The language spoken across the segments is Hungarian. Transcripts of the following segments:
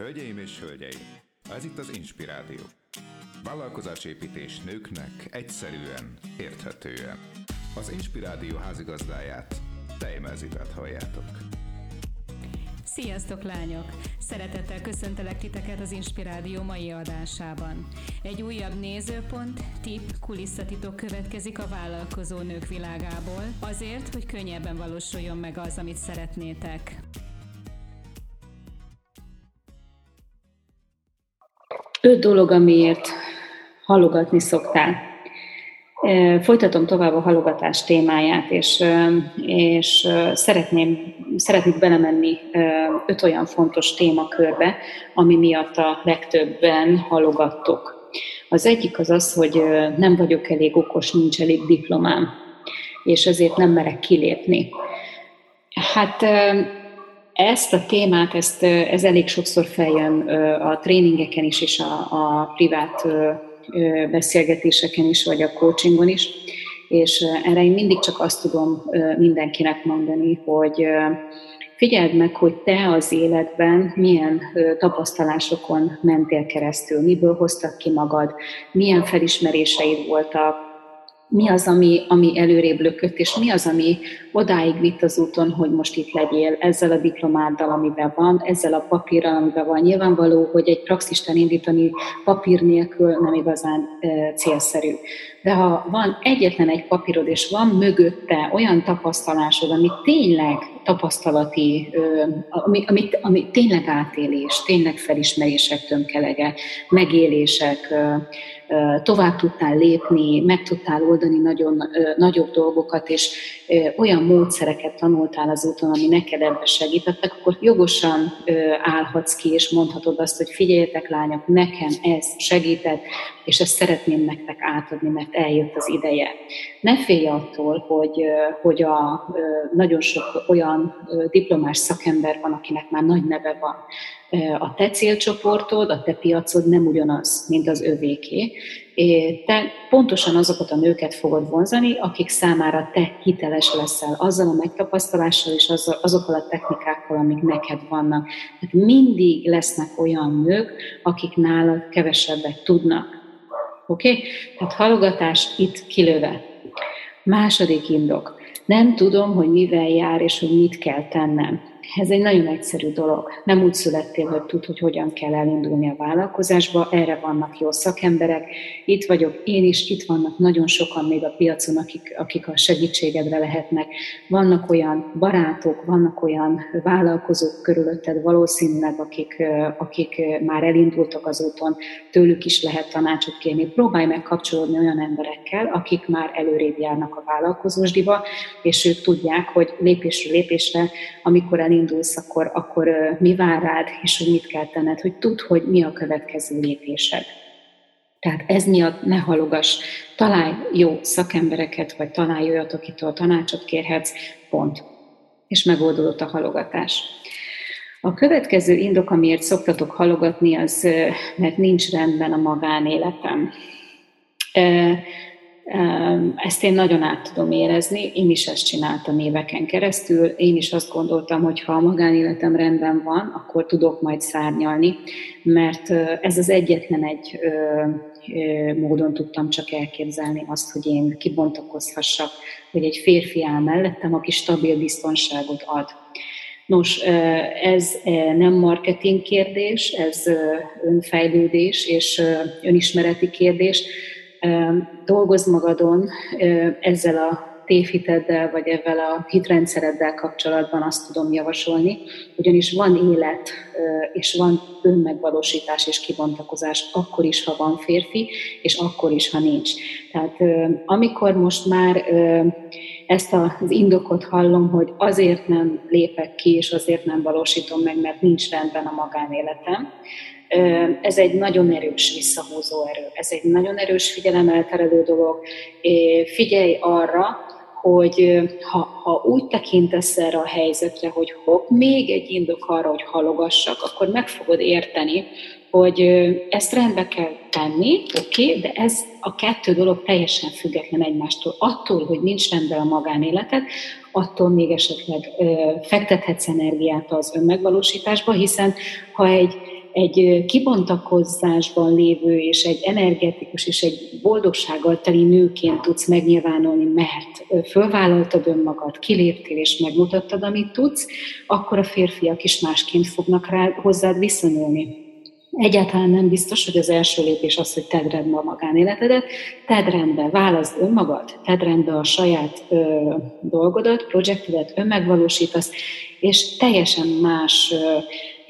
Hölgyeim és hölgyeim, ez itt az Inspirádió. Vállalkozásépítés nőknek egyszerűen, érthetően. Az Inspirádió házigazdáját, Tejmelzitát halljátok. Sziasztok lányok! Szeretettel köszöntelek titeket az Inspirádió mai adásában. Egy újabb nézőpont, tip, kulisszatitok következik a vállalkozó nők világából, azért, hogy könnyebben valósuljon meg az, amit szeretnétek. Öt dolog, amiért halogatni szoktál. Folytatom tovább a halogatás témáját, és, és szeretném, szeretnék belemenni öt olyan fontos témakörbe, ami miatt a legtöbben halogattok. Az egyik az az, hogy nem vagyok elég okos, nincs elég diplomám, és ezért nem merek kilépni. Hát ezt a témát, ezt, ez elég sokszor feljön a tréningeken is, és a, a privát beszélgetéseken is, vagy a coachingon is, és erre én mindig csak azt tudom mindenkinek mondani, hogy figyeld meg, hogy te az életben milyen tapasztalásokon mentél keresztül, miből hoztak ki magad, milyen felismeréseid voltak, mi az, ami, ami előrébb lökött, és mi az, ami odáig vitt az úton, hogy most itt legyél ezzel a diplomáddal, amiben van, ezzel a papírral, amiben van. Nyilvánvaló, hogy egy praxisten indítani papír nélkül nem igazán e, célszerű. De ha van egyetlen egy papírod, és van mögötte olyan tapasztalásod, ami tényleg tapasztalati, ami, ami, ami tényleg átélés, tényleg felismerések tömkelege, megélések, tovább tudtál lépni, meg tudtál oldani nagyon nagyobb dolgokat, és olyan módszereket tanultál az úton, ami neked ebben segítettek, akkor jogosan állhatsz ki, és mondhatod azt, hogy figyeljetek lányok, nekem ez segített, és ezt szeretném nektek átadni, mert eljött az ideje. Ne félj attól, hogy, hogy a, nagyon sok olyan diplomás szakember van, akinek már nagy neve van, a te célcsoportod, a te piacod nem ugyanaz, mint az övéké. Te pontosan azokat a nőket fogod vonzani, akik számára te hiteles leszel, azzal a megtapasztalással és azokkal a technikákkal, amik neked vannak. Tehát mindig lesznek olyan nők, akik nálad kevesebbet tudnak. Oké? Okay? Tehát halogatás itt kilöve. Második indok. Nem tudom, hogy mivel jár és hogy mit kell tennem. Ez egy nagyon egyszerű dolog. Nem úgy születtél, hogy tud, hogy hogyan kell elindulni a vállalkozásba, erre vannak jó szakemberek. Itt vagyok én is, itt vannak nagyon sokan még a piacon, akik, akik a segítségedre lehetnek. Vannak olyan barátok, vannak olyan vállalkozók körülötted valószínűleg, akik, akik már elindultak az úton, tőlük is lehet tanácsot kérni. Próbálj meg kapcsolódni olyan emberekkel, akik már előrébb járnak a vállalkozósdiba, és ők tudják, hogy lépésről lépésre, amikor elindulnak, elindulsz, akkor, akkor mi vár rád, és hogy mit kell tenned, hogy tudd, hogy mi a következő lépésed. Tehát ez miatt ne halogass, találj jó szakembereket, vagy találj olyat, akitől tanácsot kérhetsz, pont. És megoldódott a halogatás. A következő indok, amiért szoktatok halogatni, az, mert nincs rendben a magánéletem. Ezt én nagyon át tudom érezni, én is ezt csináltam éveken keresztül, én is azt gondoltam, hogy ha a magánéletem rendben van, akkor tudok majd szárnyalni, mert ez az egyetlen egy módon tudtam csak elképzelni azt, hogy én kibontakozhassak, hogy egy férfi áll mellettem, aki stabil biztonságot ad. Nos, ez nem marketing kérdés, ez önfejlődés és önismereti kérdés, dolgozz magadon ezzel a tévhiteddel, vagy ezzel a hitrendszereddel kapcsolatban azt tudom javasolni, ugyanis van élet, és van önmegvalósítás és kibontakozás akkor is, ha van férfi, és akkor is, ha nincs. Tehát amikor most már ezt az indokot hallom, hogy azért nem lépek ki, és azért nem valósítom meg, mert nincs rendben a magánéletem, ez egy nagyon erős visszahúzó erő, ez egy nagyon erős figyelemelterelő dolog. Figyelj arra, hogy ha, ha úgy tekintesz erre a helyzetre, hogy hopp, még egy indok arra, hogy halogassak, akkor meg fogod érteni, hogy ezt rendbe kell tenni, oké, okay, de ez a kettő dolog teljesen független egymástól. Attól, hogy nincs rendben a magánéleted, attól még esetleg ö, fektethetsz energiát az önmegvalósításba, hiszen ha egy egy kibontakozásban lévő és egy energetikus és egy boldogsággal teli nőként tudsz megnyilvánulni, mert fölvállaltad önmagad, kiléptél és megmutattad, amit tudsz, akkor a férfiak is másként fognak rá, hozzád viszonyulni. Egyáltalán nem biztos, hogy az első lépés az, hogy tedd rendbe a magánéletedet, tedd rendbe, válaszd önmagad, tedd rendbe a saját ö, dolgodat, projektedet, önmegvalósítasz, és teljesen más ö,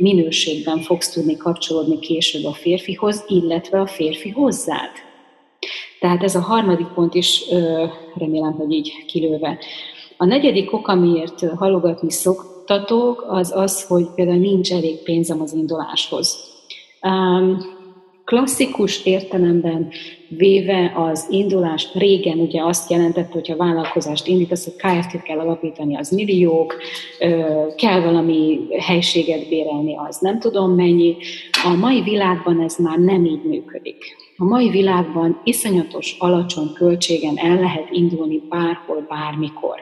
minőségben fogsz tudni kapcsolódni később a férfihoz, illetve a férfi hozzád. Tehát ez a harmadik pont is remélem, hogy így kilőve. A negyedik ok, amiért halogatni szoktatok, az az, hogy például nincs elég pénzem az induláshoz. Klasszikus értelemben véve az indulás régen ugye azt jelentette, hogy ha vállalkozást indítasz, hogy KFT-t kell alapítani, az milliók, kell valami helységet bérelni, az nem tudom mennyi. A mai világban ez már nem így működik. A mai világban iszonyatos, alacsony költségen el lehet indulni bárhol, bármikor.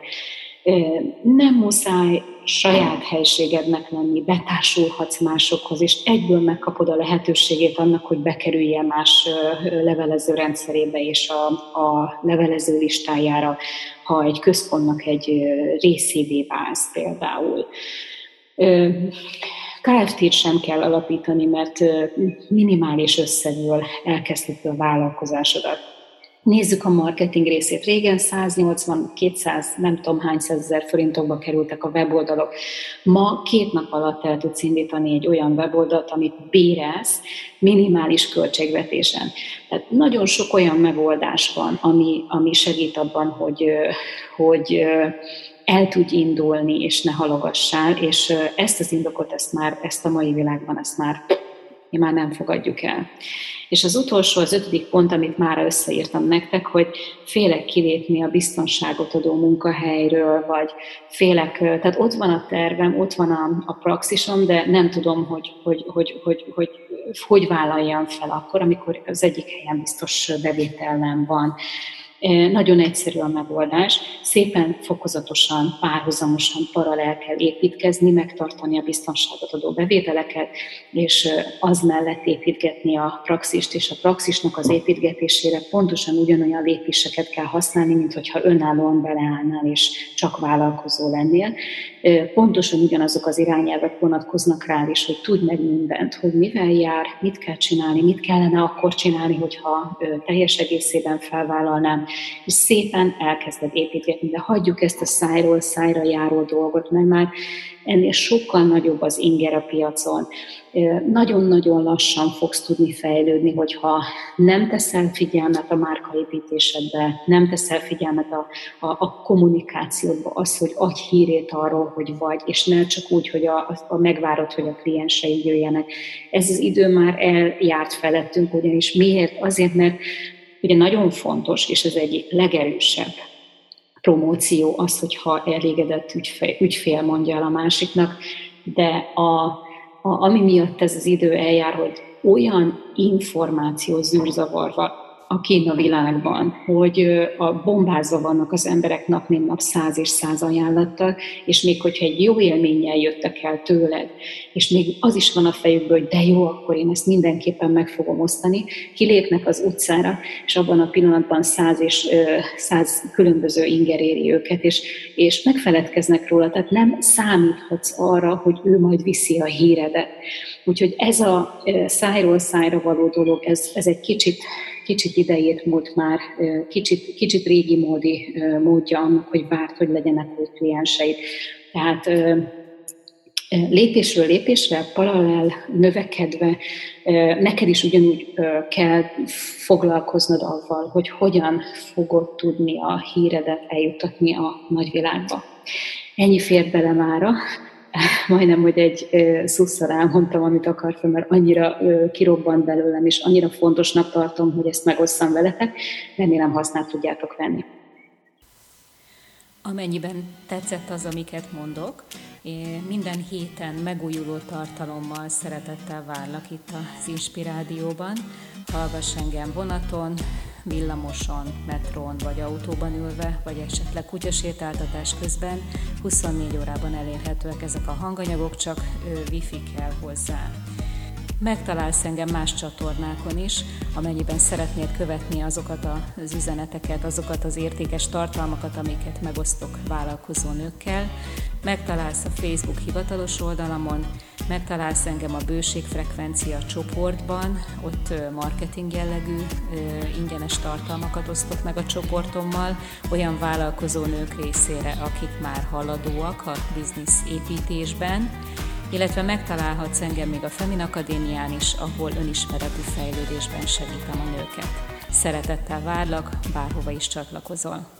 Nem muszáj saját helységednek lenni, betársulhatsz másokhoz, és egyből megkapod a lehetőségét annak, hogy bekerülje más levelező rendszerébe és a, a levelező listájára, ha egy központnak egy részévé válsz például. KFT-t sem kell alapítani, mert minimális összegről elkezdheted a vállalkozásodat Nézzük a marketing részét. Régen 180, 200, nem tudom hány ezer forintokba kerültek a weboldalok. Ma két nap alatt el tudsz indítani egy olyan weboldalt, amit bérelsz minimális költségvetésen. Tehát nagyon sok olyan megoldás van, ami, ami segít abban, hogy, hogy el tudj indulni, és ne halogassál, és ezt az indokot, ezt már, ezt a mai világban, ezt már mi már nem fogadjuk el. És az utolsó, az ötödik pont, amit már összeírtam nektek, hogy félek kilépni a biztonságot adó munkahelyről, vagy félek, tehát ott van a tervem, ott van a, a praxisom, de nem tudom, hogy hogy, hogy, hogy, hogy, hogy vállaljam fel akkor, amikor az egyik helyen biztos bevétel van. Nagyon egyszerű a megoldás, szépen fokozatosan, párhuzamosan, paralel kell építkezni, megtartani a biztonságot adó bevételeket, és az mellett építgetni a praxist, és a praxisnak az építgetésére pontosan ugyanolyan lépéseket kell használni, mint hogyha önállóan beleállnál, és csak vállalkozó lennél. Pontosan ugyanazok az irányelvek vonatkoznak rá is, hogy tudj meg mindent, hogy mivel jár, mit kell csinálni, mit kellene akkor csinálni, hogyha teljes egészében felvállalnám, és szépen elkezded építgetni, de hagyjuk ezt a szájról szájra járó dolgot, mert már ennél sokkal nagyobb az inger a piacon. Nagyon-nagyon lassan fogsz tudni fejlődni, hogyha nem teszel figyelmet a márkaépítésedbe, nem teszel figyelmet a, a, a kommunikációdba, az, hogy adj hírét arról, hogy vagy, és ne csak úgy, hogy a, a megvárod, hogy a kliensei jöjjenek. Ez az idő már eljárt felettünk, ugyanis miért? Azért, mert Ugye nagyon fontos, és ez egyik legerősebb promóció az, hogyha elégedett ügyfél, ügyfél mondja el a másiknak, de a, a, ami miatt ez az idő eljár, hogy olyan információ zűrzavarva a a világban, hogy a bombázva vannak az emberek nap mint nap száz és száz ajánlattal, és még hogyha egy jó élménnyel jöttek el tőled, és még az is van a fejükből, hogy de jó, akkor én ezt mindenképpen meg fogom osztani, kilépnek az utcára, és abban a pillanatban száz és száz különböző inger éri őket, és, és megfeledkeznek róla, tehát nem számíthatsz arra, hogy ő majd viszi a híredet. Úgyhogy ez a szájról szájra való dolog, ez, ez egy kicsit kicsit idejét múlt már, kicsit, kicsit régi módi módja annak, hogy várt, hogy legyenek új klienseid. Tehát lépésről lépésre, paralel, növekedve, neked is ugyanúgy kell foglalkoznod avval, hogy hogyan fogod tudni a híredet eljutatni a nagyvilágba. Ennyi fér bele mára majdnem, hogy egy szusszal elmondtam, amit akartam, mert annyira kirobbant belőlem, és annyira fontosnak tartom, hogy ezt megosszam veletek. Remélem használt tudjátok venni. Amennyiben tetszett az, amiket mondok, minden héten megújuló tartalommal szeretettel várlak itt az Inspirádióban. Hallgass engem vonaton, villamoson, metrón vagy autóban ülve, vagy esetleg kutyasétáltatás közben 24 órában elérhetőek ezek a hanganyagok, csak wifi kell hozzá. Megtalálsz engem más csatornákon is, amennyiben szeretnéd követni azokat az üzeneteket, azokat az értékes tartalmakat, amiket megosztok vállalkozó nőkkel. Megtalálsz a Facebook hivatalos oldalamon, megtalálsz engem a bőségfrekvencia csoportban, ott marketing jellegű ingyenes tartalmakat osztok meg a csoportommal, olyan vállalkozó nők részére, akik már haladóak a biznisz építésben, illetve megtalálhatsz engem még a Femin Akadémián is, ahol önismeretű fejlődésben segítem a nőket. Szeretettel várlak, bárhova is csatlakozol.